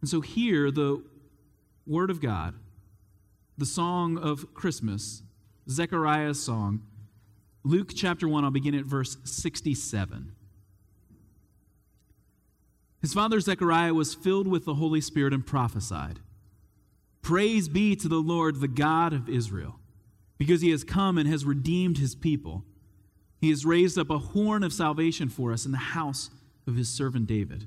And so, here, the Word of God, the song of Christmas, Zechariah's song, Luke chapter 1, I'll begin at verse 67. His father Zechariah was filled with the Holy Spirit and prophesied Praise be to the Lord, the God of Israel, because he has come and has redeemed his people. He has raised up a horn of salvation for us in the house of his servant David,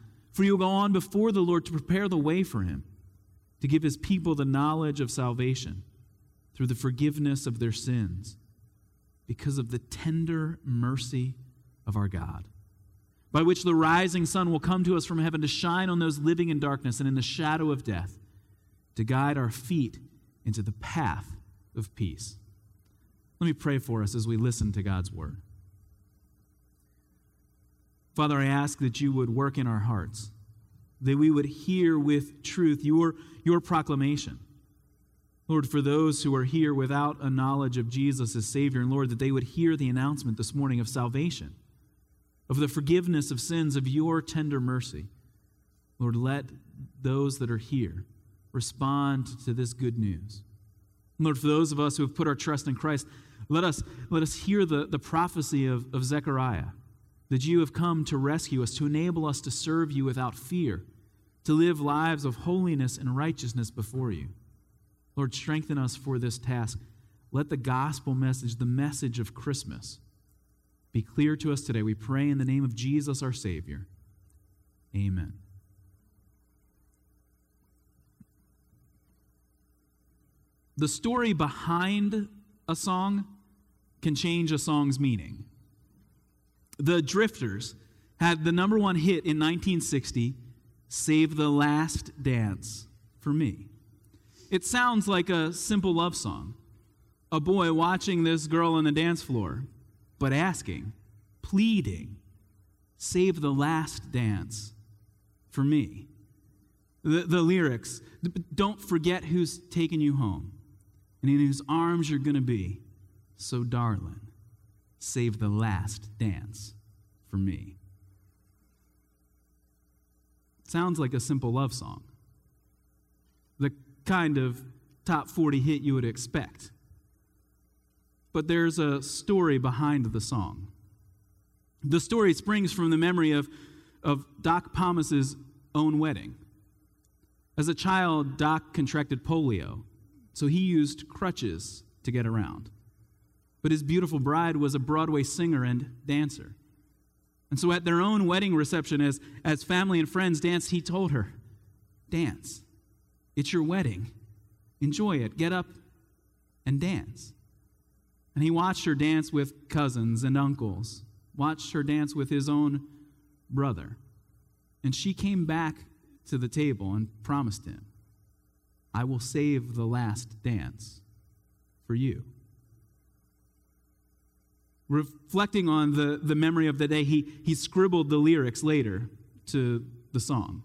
for you will go on before the Lord to prepare the way for him, to give his people the knowledge of salvation through the forgiveness of their sins, because of the tender mercy of our God, by which the rising sun will come to us from heaven to shine on those living in darkness and in the shadow of death, to guide our feet into the path of peace. Let me pray for us as we listen to God's word. Father, I ask that you would work in our hearts, that we would hear with truth your, your proclamation. Lord, for those who are here without a knowledge of Jesus as Savior, and Lord, that they would hear the announcement this morning of salvation, of the forgiveness of sins, of your tender mercy. Lord, let those that are here respond to this good news. Lord, for those of us who have put our trust in Christ, let us, let us hear the, the prophecy of, of Zechariah that you have come to rescue us, to enable us to serve you without fear, to live lives of holiness and righteousness before you. Lord, strengthen us for this task. Let the gospel message, the message of Christmas, be clear to us today. We pray in the name of Jesus, our Savior. Amen. The story behind a song can change a song's meaning. The Drifters had the number one hit in 1960, Save the Last Dance for Me. It sounds like a simple love song. A boy watching this girl on the dance floor, but asking, pleading, Save the last dance for me. The, the lyrics, don't forget who's taking you home and in whose arms you're going to be. So, darling, save the last dance for me. Sounds like a simple love song. The kind of top 40 hit you would expect. But there's a story behind the song. The story springs from the memory of, of Doc Pomus's own wedding. As a child, Doc contracted polio so he used crutches to get around. But his beautiful bride was a Broadway singer and dancer. And so at their own wedding reception, as, as family and friends danced, he told her, Dance. It's your wedding. Enjoy it. Get up and dance. And he watched her dance with cousins and uncles, watched her dance with his own brother. And she came back to the table and promised him, I will save the last dance for you. Reflecting on the, the memory of the day, he, he scribbled the lyrics later to the song.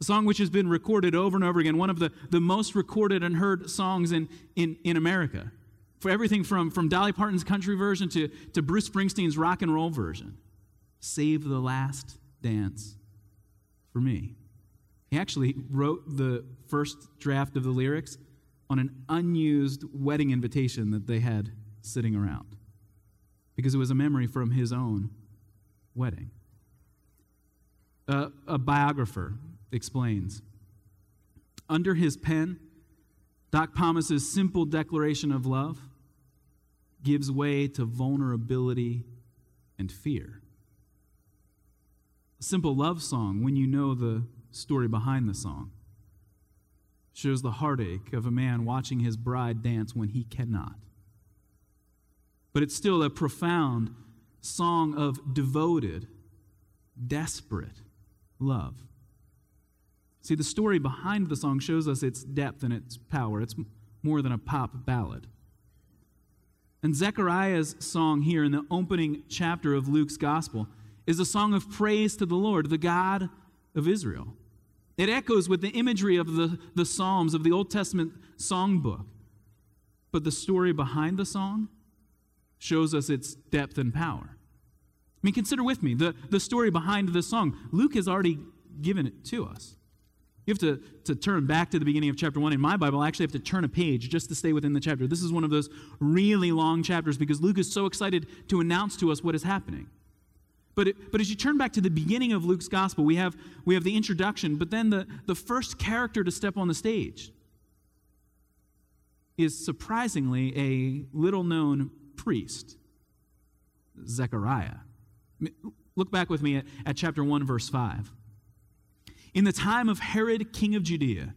A song which has been recorded over and over again, one of the, the most recorded and heard songs in, in, in America. For everything from, from Dolly Parton's country version to, to Bruce Springsteen's rock and roll version. Save the last dance for me. He actually wrote the first draft of the lyrics on an unused wedding invitation that they had sitting around because it was a memory from his own wedding. Uh, a biographer explains Under his pen, Doc Pomus's simple declaration of love gives way to vulnerability and fear. A simple love song, when you know the story behind the song. Shows the heartache of a man watching his bride dance when he cannot. But it's still a profound song of devoted, desperate love. See, the story behind the song shows us its depth and its power. It's more than a pop ballad. And Zechariah's song here in the opening chapter of Luke's gospel is a song of praise to the Lord, the God of Israel. It echoes with the imagery of the, the Psalms of the Old Testament songbook. But the story behind the song shows us its depth and power. I mean, consider with me the, the story behind this song. Luke has already given it to us. You have to, to turn back to the beginning of chapter 1. In my Bible, I actually have to turn a page just to stay within the chapter. This is one of those really long chapters because Luke is so excited to announce to us what is happening. But, it, but as you turn back to the beginning of Luke's gospel, we have, we have the introduction, but then the, the first character to step on the stage is surprisingly a little known priest, Zechariah. Look back with me at, at chapter 1, verse 5. In the time of Herod, king of Judea,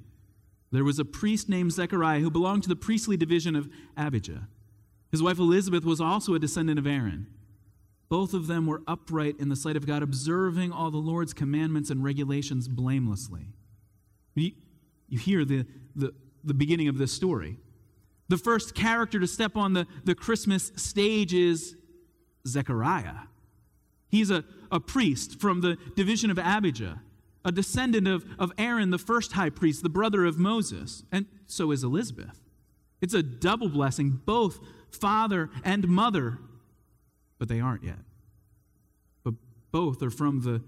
there was a priest named Zechariah who belonged to the priestly division of Abijah. His wife Elizabeth was also a descendant of Aaron. Both of them were upright in the sight of God, observing all the Lord's commandments and regulations blamelessly. You, you hear the, the, the beginning of this story. The first character to step on the, the Christmas stage is Zechariah. He's a, a priest from the division of Abijah a descendant of, of Aaron, the first high priest, the brother of Moses, and so is Elizabeth. It's a double blessing, both father and mother, but they aren't yet. But both are from the,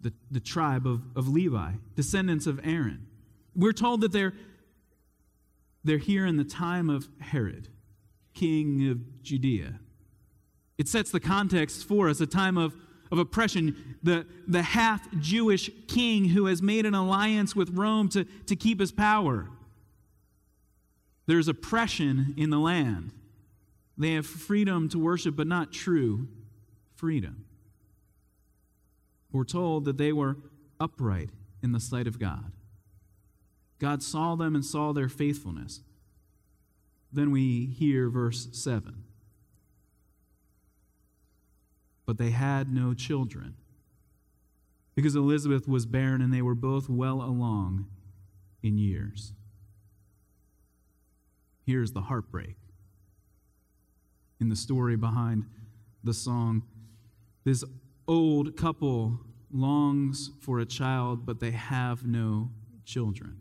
the, the tribe of, of Levi, descendants of Aaron. We're told that they're, they're here in the time of Herod, king of Judea. It sets the context for us, a time of of oppression, the, the half Jewish king who has made an alliance with Rome to, to keep his power. There's oppression in the land. They have freedom to worship, but not true freedom. We're told that they were upright in the sight of God. God saw them and saw their faithfulness. Then we hear verse 7 but they had no children. Because Elizabeth was barren and they were both well along in years. Here's the heartbreak in the story behind the song. This old couple longs for a child, but they have no children.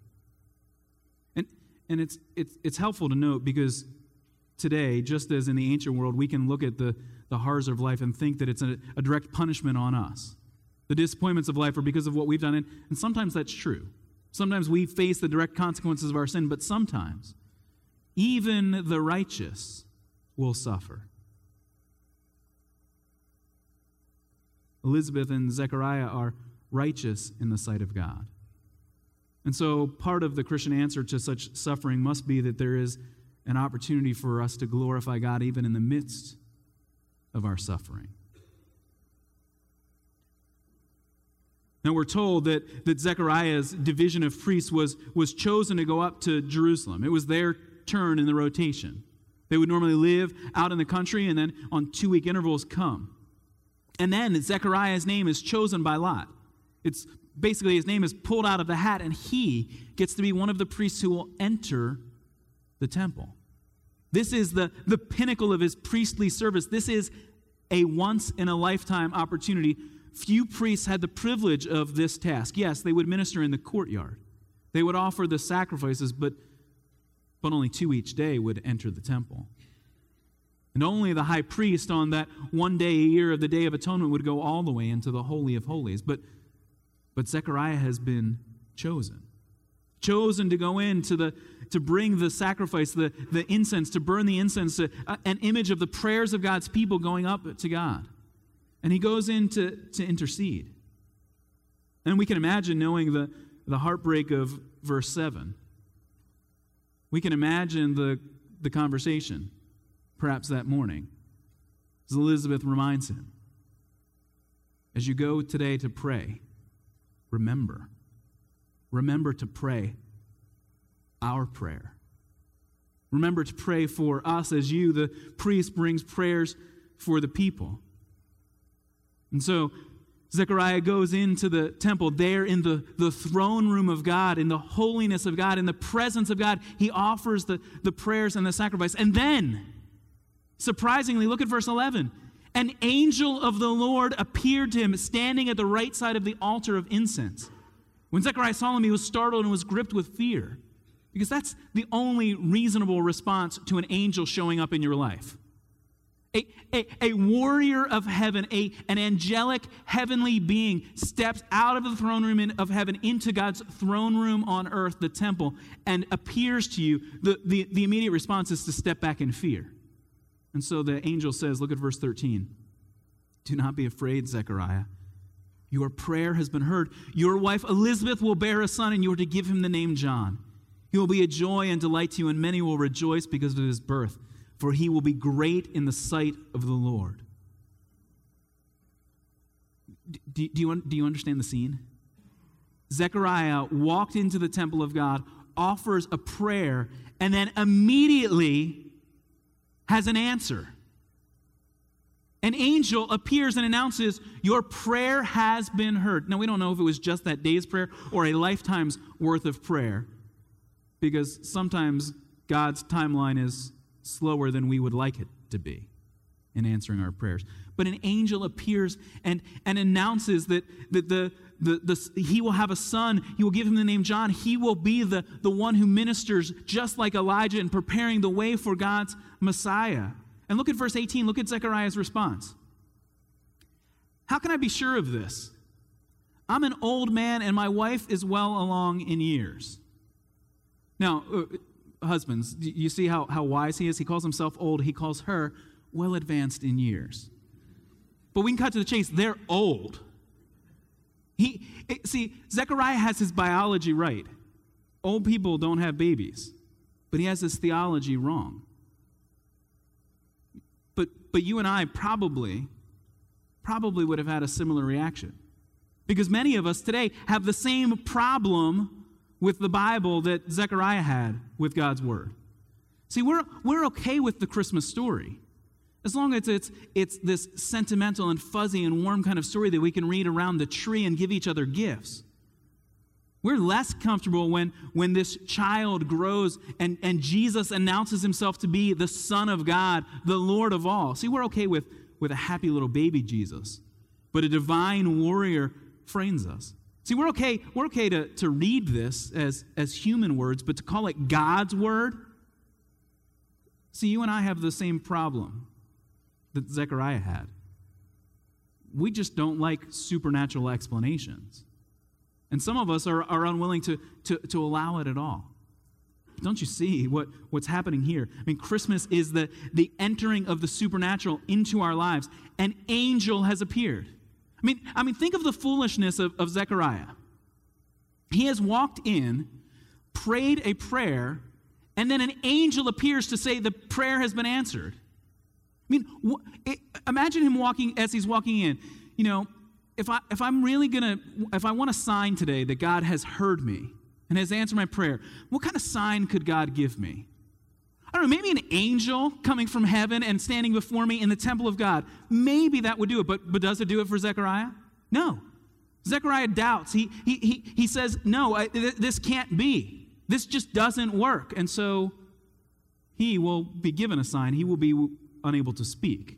And, it's, it's, it's helpful to note because today, just as in the ancient world, we can look at the, the horrors of life and think that it's a, a direct punishment on us. The disappointments of life are because of what we've done, and, and sometimes that's true. Sometimes we face the direct consequences of our sin, but sometimes even the righteous will suffer. Elizabeth and Zechariah are righteous in the sight of God. And so, part of the Christian answer to such suffering must be that there is an opportunity for us to glorify God even in the midst of our suffering. Now we're told that, that Zechariah's division of priests was, was chosen to go up to Jerusalem. It was their turn in the rotation. They would normally live out in the country and then on two week intervals come. And then Zechariah's name is chosen by Lot. It's basically his name is pulled out of the hat, and he gets to be one of the priests who will enter the temple. This is the, the pinnacle of his priestly service. This is a once in a lifetime opportunity. Few priests had the privilege of this task. Yes, they would minister in the courtyard, they would offer the sacrifices, but, but only two each day would enter the temple. And only the high priest on that one day a year of the Day of Atonement would go all the way into the Holy of Holies. But, but Zechariah has been chosen chosen to go in to, the, to bring the sacrifice, the, the incense, to burn the incense, to, uh, an image of the prayers of God's people going up to God. And he goes in to, to intercede. And we can imagine knowing the, the heartbreak of verse 7. We can imagine the, the conversation, perhaps that morning, as Elizabeth reminds him As you go today to pray, remember remember to pray our prayer. Remember to pray for us as you, the priest, brings prayers for the people. And so Zechariah goes into the temple, there in the, the throne room of God, in the holiness of God, in the presence of God. He offers the, the prayers and the sacrifice. And then, surprisingly, look at verse 11. An angel of the Lord appeared to him, standing at the right side of the altar of incense. When Zechariah saw him, he was startled and was gripped with fear, because that's the only reasonable response to an angel showing up in your life. A, a, a, warrior of heaven, a, an angelic heavenly being, steps out of the throne room in, of heaven into God's throne room on earth, the temple, and appears to you. The, the, the immediate response is to step back in fear. And so the angel says, Look at verse 13. Do not be afraid, Zechariah. Your prayer has been heard. Your wife Elizabeth will bear a son, and you are to give him the name John. He will be a joy and delight to you, and many will rejoice because of his birth for he will be great in the sight of the Lord. Do, do, you, do you understand the scene? Zechariah walked into the temple of God, offers a prayer, and then immediately has an answer. An angel appears and announces, Your prayer has been heard. Now, we don't know if it was just that day's prayer or a lifetime's worth of prayer, because sometimes God's timeline is slower than we would like it to be in answering our prayers. But an angel appears and, and announces that, that the, the, the, he will have a son. He will give him the name John. He will be the, the one who ministers just like Elijah in preparing the way for God's Messiah. And look at verse 18. Look at Zechariah's response. How can I be sure of this? I'm an old man and my wife is well along in years. Now, uh, husbands, you see how, how wise he is? He calls himself old, he calls her well advanced in years. But we can cut to the chase. They're old. He, it, see, Zechariah has his biology right. Old people don't have babies, but he has his theology wrong. But, but you and I probably, probably would have had a similar reaction. Because many of us today have the same problem with the Bible that Zechariah had with God's Word. See, we're, we're okay with the Christmas story. As long as it's, it's this sentimental and fuzzy and warm kind of story that we can read around the tree and give each other gifts. We're less comfortable when, when this child grows and, and Jesus announces himself to be the Son of God, the Lord of all. See, we're okay with, with a happy little baby Jesus, but a divine warrior frames us. See, we're okay, we're okay to, to read this as, as human words, but to call it God's word, see, you and I have the same problem that Zechariah had. We just don't like supernatural explanations. And some of us are, are unwilling to, to, to allow it at all. Don't you see what, what's happening here? I mean, Christmas is the, the entering of the supernatural into our lives. An angel has appeared. I mean, I mean, think of the foolishness of, of Zechariah. He has walked in, prayed a prayer, and then an angel appears to say the prayer has been answered. I mean, it, imagine him walking as he's walking in. You know, if I if I'm really gonna if I want a sign today that God has heard me and has answered my prayer, what kind of sign could God give me? I don't know, maybe an angel coming from heaven and standing before me in the temple of God. Maybe that would do it, but, but does it do it for Zechariah? No. Zechariah doubts. He, he, he, he says, No, I, th- this can't be. This just doesn't work. And so he will be given a sign. He will be unable to speak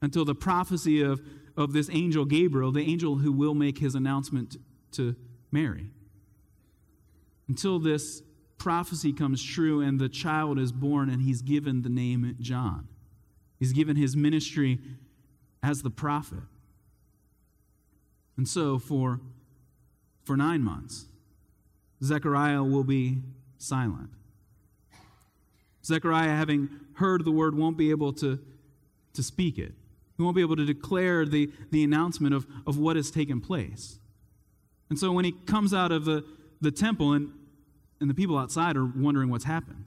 until the prophecy of, of this angel Gabriel, the angel who will make his announcement to Mary. Until this prophecy comes true and the child is born and he's given the name John. He's given his ministry as the prophet. And so for, for nine months, Zechariah will be silent. Zechariah, having heard the word, won't be able to, to speak it. He won't be able to declare the, the announcement of, of what has taken place. And so when he comes out of the, the temple, and and the people outside are wondering what's happened.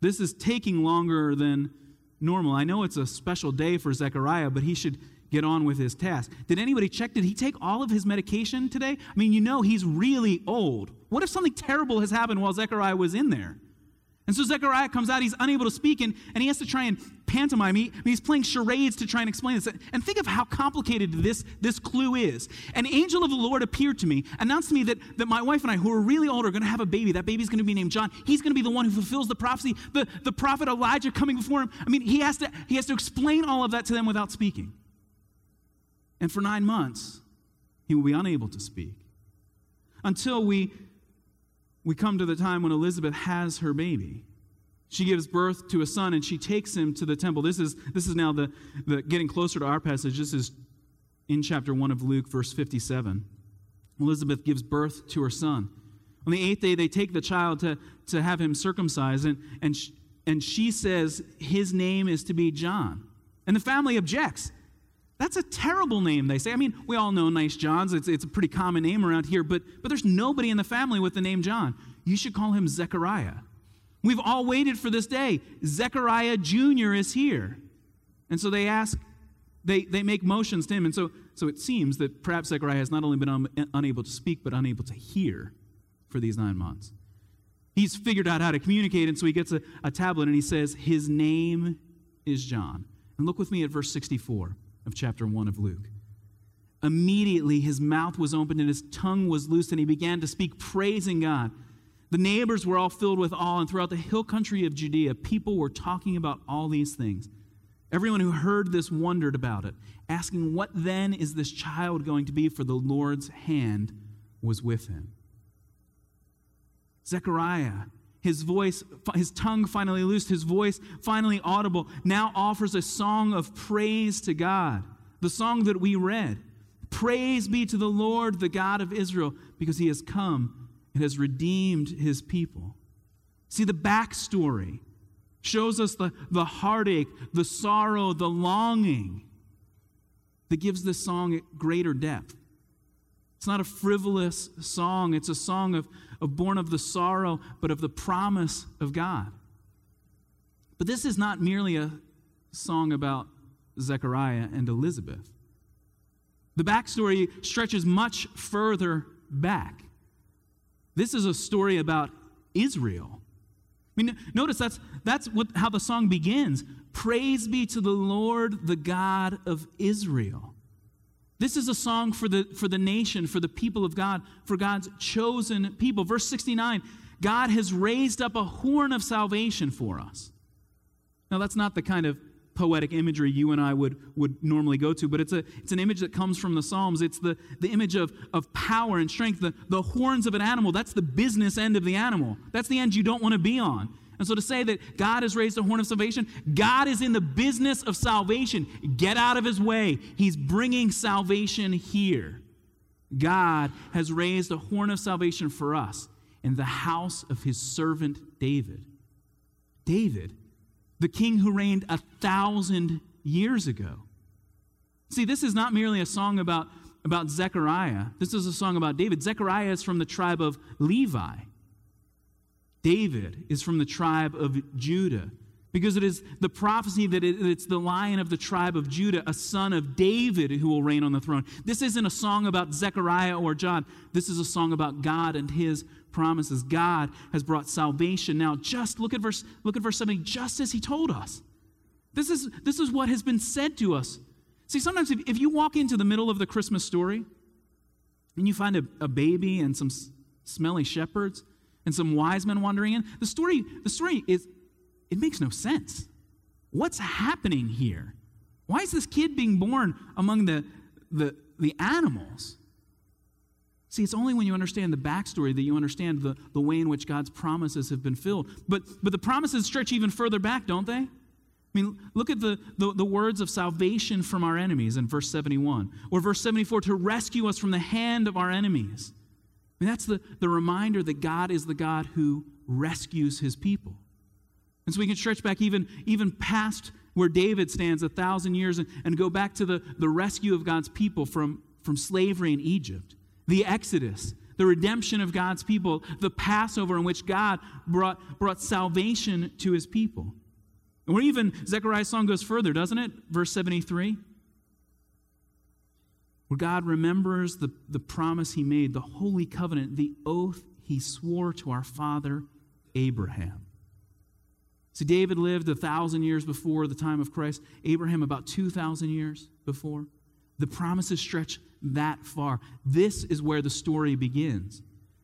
This is taking longer than normal. I know it's a special day for Zechariah, but he should get on with his task. Did anybody check? Did he take all of his medication today? I mean, you know, he's really old. What if something terrible has happened while Zechariah was in there? And so Zechariah comes out, he's unable to speak, and, and he has to try and pantomime. He, he's playing charades to try and explain this. And think of how complicated this, this clue is. An angel of the Lord appeared to me, announced to me that, that my wife and I, who are really old, are going to have a baby. That baby's going to be named John. He's going to be the one who fulfills the prophecy, the, the prophet Elijah coming before him. I mean, he has, to, he has to explain all of that to them without speaking. And for nine months, he will be unable to speak until we we come to the time when Elizabeth has her baby. She gives birth to a son and she takes him to the temple. This is, this is now the, the getting closer to our passage. This is in chapter 1 of Luke, verse 57. Elizabeth gives birth to her son. On the eighth day, they take the child to, to have him circumcised, and, and, sh- and she says his name is to be John. And the family objects. That's a terrible name, they say. I mean, we all know nice Johns. It's, it's a pretty common name around here, but, but there's nobody in the family with the name John. You should call him Zechariah. We've all waited for this day. Zechariah Jr. is here. And so they ask, they, they make motions to him. And so, so it seems that perhaps Zechariah has not only been un, unable to speak, but unable to hear for these nine months. He's figured out how to communicate, and so he gets a, a tablet and he says, His name is John. And look with me at verse 64 of chapter 1 of Luke. Immediately his mouth was opened and his tongue was loosed, and he began to speak, praising God. The neighbors were all filled with awe, and throughout the hill country of Judea, people were talking about all these things. Everyone who heard this wondered about it, asking, What then is this child going to be? For the Lord's hand was with him. Zechariah his voice, his tongue finally loosed, his voice finally audible, now offers a song of praise to God. The song that we read. Praise be to the Lord, the God of Israel, because he has come and has redeemed his people. See, the backstory shows us the, the heartache, the sorrow, the longing that gives this song greater depth. It's not a frivolous song, it's a song of, of born of the sorrow, but of the promise of God. But this is not merely a song about Zechariah and Elizabeth. The backstory stretches much further back. This is a story about Israel. I mean, notice that's, that's what, how the song begins. Praise be to the Lord, the God of Israel. This is a song for the, for the nation, for the people of God, for God's chosen people. Verse 69 God has raised up a horn of salvation for us. Now, that's not the kind of poetic imagery you and I would, would normally go to, but it's, a, it's an image that comes from the Psalms. It's the, the image of, of power and strength. The, the horns of an animal, that's the business end of the animal. That's the end you don't want to be on. And so to say that God has raised a horn of salvation, God is in the business of salvation. Get out of his way. He's bringing salvation here. God has raised a horn of salvation for us in the house of his servant David. David, the king who reigned a thousand years ago. See, this is not merely a song about, about Zechariah. This is a song about David. Zechariah is from the tribe of Levi. David is from the tribe of Judah because it is the prophecy that it's the lion of the tribe of Judah, a son of David, who will reign on the throne. This isn't a song about Zechariah or John. This is a song about God and his promises. God has brought salvation. Now, just look at verse, look at verse 7, just as he told us. This is, this is what has been said to us. See, sometimes if, if you walk into the middle of the Christmas story and you find a, a baby and some smelly shepherds, and some wise men wandering in. The story, the story is, it makes no sense. What's happening here? Why is this kid being born among the, the, the animals? See, it's only when you understand the backstory that you understand the, the way in which God's promises have been filled. But, but the promises stretch even further back, don't they? I mean, look at the, the, the, words of salvation from our enemies in verse 71, or verse 74 to rescue us from the hand of our enemies. I mean, that's the, the reminder that God is the God who rescues his people. And so we can stretch back even, even past where David stands a thousand years and, and go back to the, the rescue of God's people from, from slavery in Egypt, the Exodus, the redemption of God's people, the Passover in which God brought, brought salvation to his people. Or even Zechariah's song goes further, doesn't it? Verse 73 where God remembers the, the promise he made, the holy covenant, the oath he swore to our father Abraham. See, David lived a thousand years before the time of Christ, Abraham about 2,000 years before. The promises stretch that far. This is where the story begins.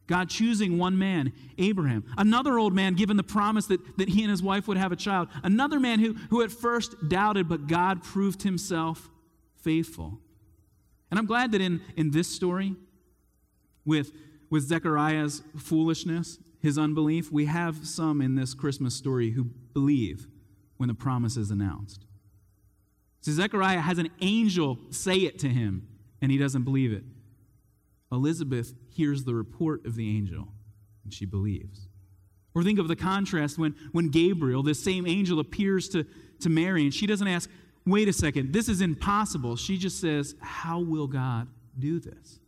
God choosing one man, Abraham, another old man given the promise that, that he and his wife would have a child, another man who, who at first doubted, but God proved himself faithful. And I'm glad that in, in this story, with, with Zechariah's foolishness, his unbelief, we have some in this Christmas story who believe when the promise is announced. So Zechariah has an angel say it to him, and he doesn't believe it. Elizabeth hears the report of the angel, and she believes. Or think of the contrast when, when Gabriel, this same angel, appears to, to Mary, and she doesn't ask, wait a second, this is impossible. She just says, How will God do this?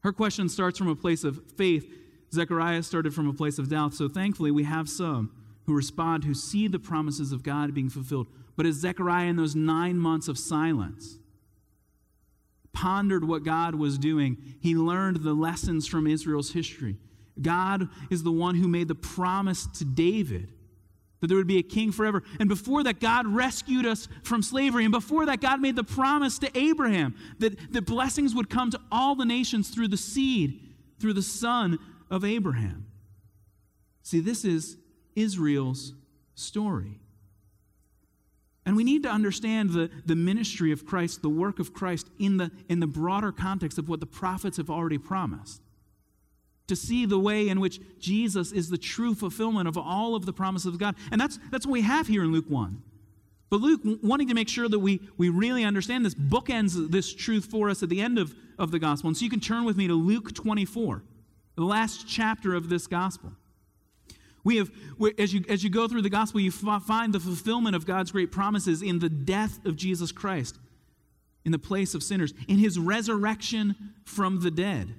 Her question starts from a place of faith. Zechariah started from a place of doubt. So thankfully, we have some who respond, who see the promises of God being fulfilled. But as Zechariah, in those nine months of silence, pondered what God was doing, he learned the lessons from Israel's history. God is the one who made the promise to David that there would be a king forever. And before that, God rescued us from slavery. And before that, God made the promise to Abraham that the blessings would come to all the nations through the seed, through the son of Abraham. See, this is Israel's story. And we need to understand the, the ministry of Christ, the work of Christ, in the, in the broader context of what the prophets have already promised to see the way in which Jesus is the true fulfillment of all of the promises of God. And that's, that's what we have here in Luke 1. But Luke, wanting to make sure that we, we really understand this, bookends this truth for us at the end of, of the gospel. And so you can turn with me to Luke 24, the last chapter of this gospel. We have, as you, as you go through the gospel, you find the fulfillment of God's great promises in the death of Jesus Christ in the place of sinners, in his resurrection from the dead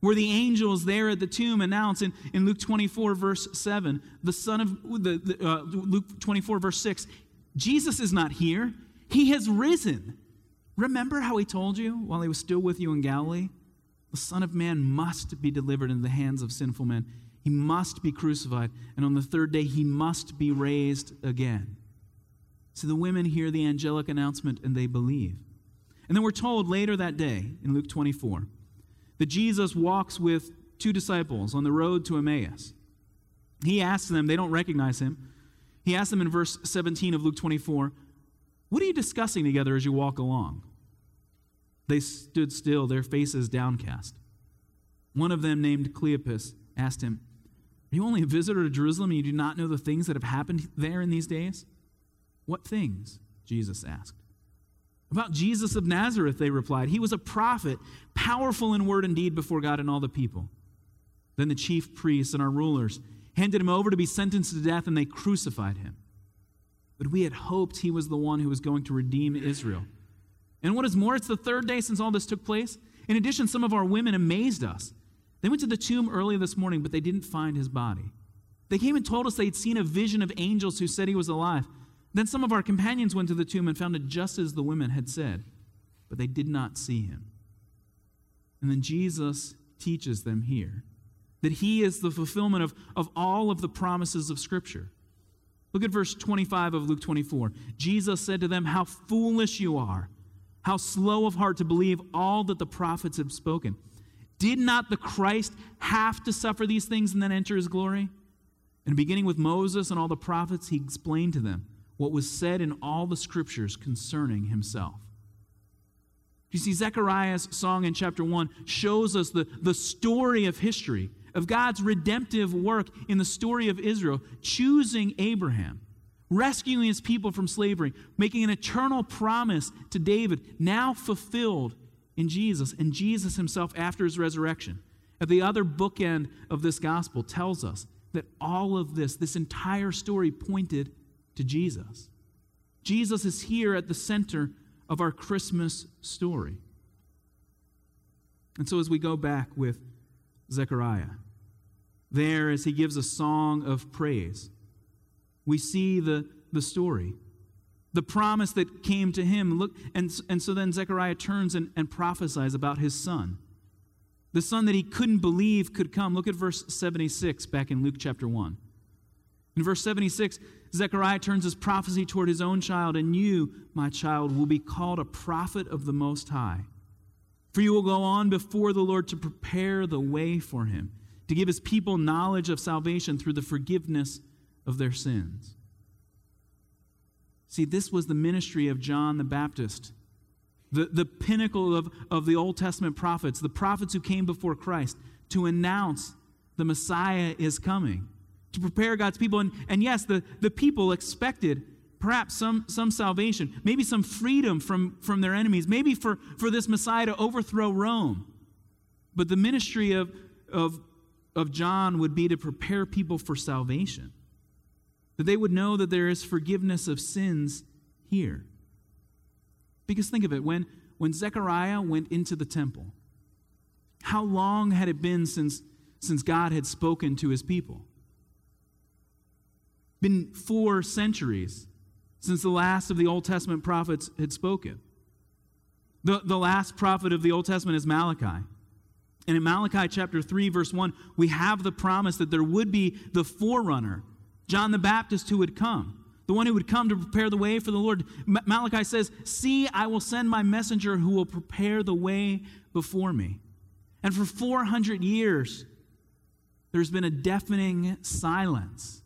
where the angels there at the tomb announce in, in Luke 24, verse 7, the son of the, the uh, Luke 24, verse 6, Jesus is not here, he has risen. Remember how he told you while he was still with you in Galilee? The Son of Man must be delivered into the hands of sinful men. He must be crucified, and on the third day he must be raised again. So the women hear the angelic announcement and they believe. And then we're told later that day in Luke 24 that Jesus walks with two disciples on the road to Emmaus. He asks them, they don't recognize him. He asks them in verse 17 of Luke 24, What are you discussing together as you walk along? They stood still, their faces downcast. One of them, named Cleopas, asked him, Are you only a visitor to Jerusalem and you do not know the things that have happened there in these days? What things? Jesus asked. About Jesus of Nazareth, they replied. He was a prophet, powerful in word and deed before God and all the people. Then the chief priests and our rulers handed him over to be sentenced to death, and they crucified him. But we had hoped he was the one who was going to redeem Israel. And what is more, it's the third day since all this took place. In addition, some of our women amazed us. They went to the tomb early this morning, but they didn't find his body. They came and told us they'd seen a vision of angels who said he was alive. Then some of our companions went to the tomb and found it just as the women had said, but they did not see him. And then Jesus teaches them here that he is the fulfillment of, of all of the promises of Scripture. Look at verse 25 of Luke 24. Jesus said to them, How foolish you are, how slow of heart to believe all that the prophets have spoken. Did not the Christ have to suffer these things and then enter his glory? And beginning with Moses and all the prophets, he explained to them what was said in all the scriptures concerning himself. You see, Zechariah's song in chapter 1 shows us the, the story of history, of God's redemptive work in the story of Israel, choosing Abraham, rescuing his people from slavery, making an eternal promise to David, now fulfilled in Jesus, and Jesus himself after his resurrection. At the other bookend of this gospel tells us that all of this, this entire story, pointed to Jesus. Jesus is here at the center of our Christmas story. And so, as we go back with Zechariah, there, as he gives a song of praise, we see the, the story, the promise that came to him. Look, and, and so then Zechariah turns and, and prophesies about his son, the son that he couldn't believe could come. Look at verse 76 back in Luke chapter 1. In verse 76, Zechariah turns his prophecy toward his own child, and you, my child, will be called a prophet of the Most High. For you will go on before the Lord to prepare the way for him, to give his people knowledge of salvation through the forgiveness of their sins. See, this was the ministry of John the Baptist, the, the pinnacle of, of the Old Testament prophets, the prophets who came before Christ to announce the Messiah is coming, to prepare God's people. And, and yes, the, the people expected perhaps some, some salvation, maybe some freedom from, from their enemies, maybe for, for this Messiah to overthrow Rome. But the ministry of, of, of John would be to prepare people for salvation that they would know that there is forgiveness of sins here. Because think of it when, when Zechariah went into the temple, how long had it been since, since God had spoken to his people? Been four centuries since the last of the Old Testament prophets had spoken. The, the last prophet of the Old Testament is Malachi. And in Malachi chapter 3, verse 1, we have the promise that there would be the forerunner John the Baptist who would come, the one who would come to prepare the way for the Lord. Malachi says, See, I will send my messenger who will prepare the way before me. And for 400 years, there's been a deafening silence.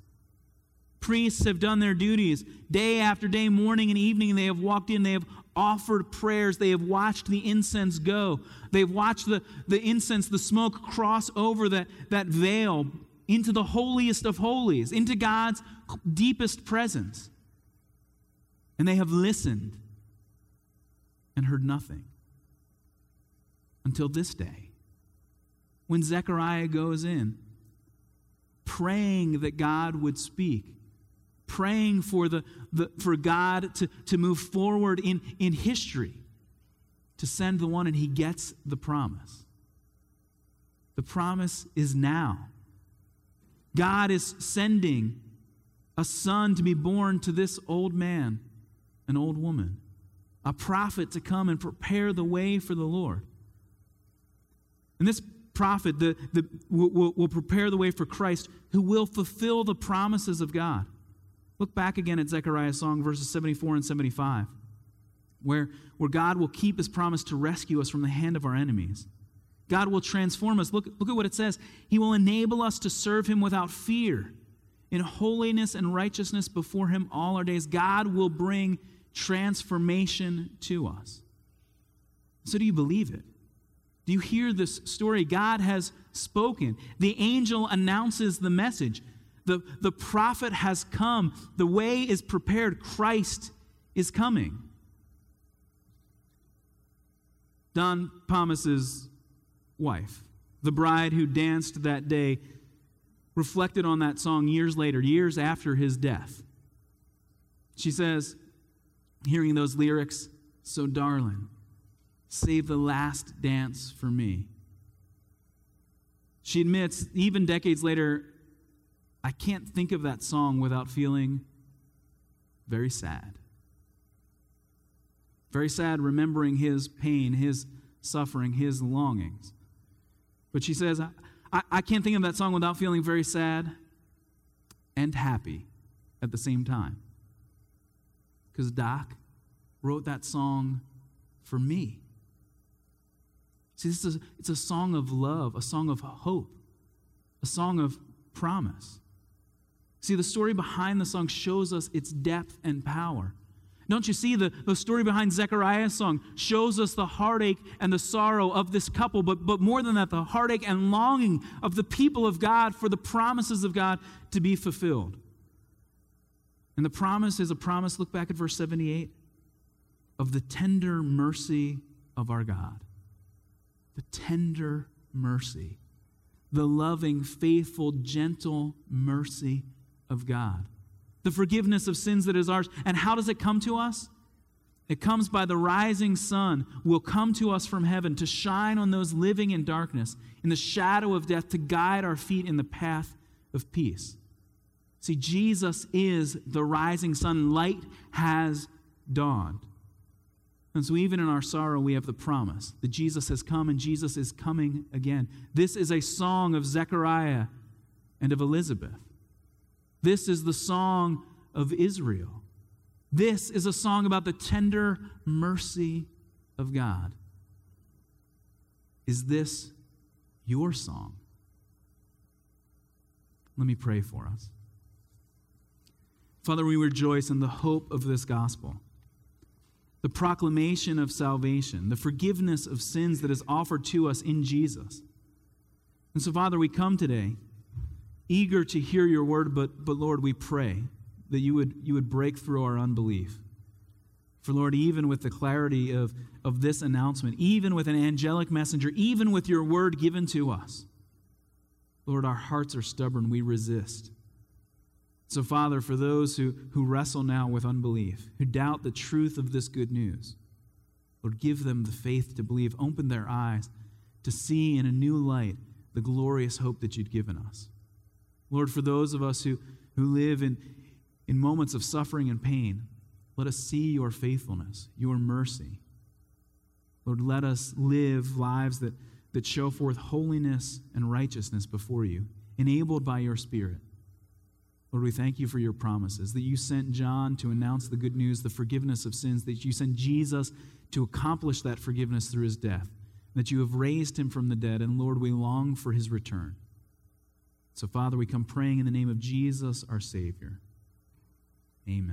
Priests have done their duties day after day, morning and evening. They have walked in, they have offered prayers, they have watched the incense go, they've watched the, the incense, the smoke cross over that, that veil into the holiest of holies, into God's deepest presence. And they have listened and heard nothing until this day when Zechariah goes in praying that God would speak, praying for, the, the, for God to, to move forward in, in history, to send the one, and he gets the promise. The promise is now. God is sending a son to be born to this old man, an old woman, a prophet to come and prepare the way for the Lord. And this prophet the, the, will, will prepare the way for Christ, who will fulfill the promises of God. Look back again at Zechariah's song, verses 74 and 75, where, where God will keep his promise to rescue us from the hand of our enemies. God will transform us. Look, look at what it says. He will enable us to serve Him without fear, in holiness and righteousness before Him all our days. God will bring transformation to us. So, do you believe it? Do you hear this story? God has spoken. The angel announces the message. The, the prophet has come. The way is prepared. Christ is coming. Doc Pomus's wife, the bride who danced that day, reflected on that song years later, years after his death. She says, hearing those lyrics, So, darling, save the last dance for me. She admits, even decades later, I can't think of that song without feeling very sad. Very sad remembering his pain, his suffering, his longings. But she says, I, I can't think of that song without feeling very sad and happy at the same time. Because Doc wrote that song for me. See, this is it's a song of love, a song of hope, a song of promise. See, the story behind the song shows us its depth and power. Don't you see the, the story behind Zechariah's song shows us the heartache and the sorrow of this couple, but, but more than that, the heartache and longing of the people of God for the promises of God to be fulfilled. And the promise is a promise, look back at verse 78, of the tender mercy of our God. The tender mercy, the loving, faithful, gentle mercy of God the forgiveness of sins that is ours. And how does it come to us? It comes by the rising sun, will come to us from heaven to shine on those living in darkness, in the shadow of death, to guide our feet in the path of peace. See, Jesus is the rising sun. Light has dawned. And so, even in our sorrow, we have the promise that Jesus has come and Jesus is coming again. This is a song of Zechariah and of Elizabeth. This is the song of Israel. This is a song about the tender mercy of God. Is this your song? Let me pray for us. Father, we rejoice in the hope of this gospel, the proclamation of salvation, the forgiveness of sins that is offered to us in Jesus. And so, Father, we come today eager to hear your word, but, but Lord, we pray that you would, you would break through our unbelief. For Lord, even with the clarity of, of this announcement, even with an angelic messenger, even with your word given to us, Lord, our hearts are stubborn. We resist. So, Father, for those who, who wrestle now with unbelief, who doubt the truth of this good news, Lord, give them the faith to believe. Open their eyes to see in a new light the glorious hope that you'd given us. Lord, for those of us who, who live in, in moments of suffering and pain, let us see your faithfulness, your mercy. Lord, let us live lives that, that show forth holiness and righteousness before you, enabled by your Spirit. Lord, we thank you for your promises that you sent John to announce the good news, the forgiveness of sins, that you sent Jesus to accomplish that forgiveness through his death, that you have raised him from the dead, and Lord, we long for his return. So, Father, we come praying in the name of Jesus, our Savior. Amen.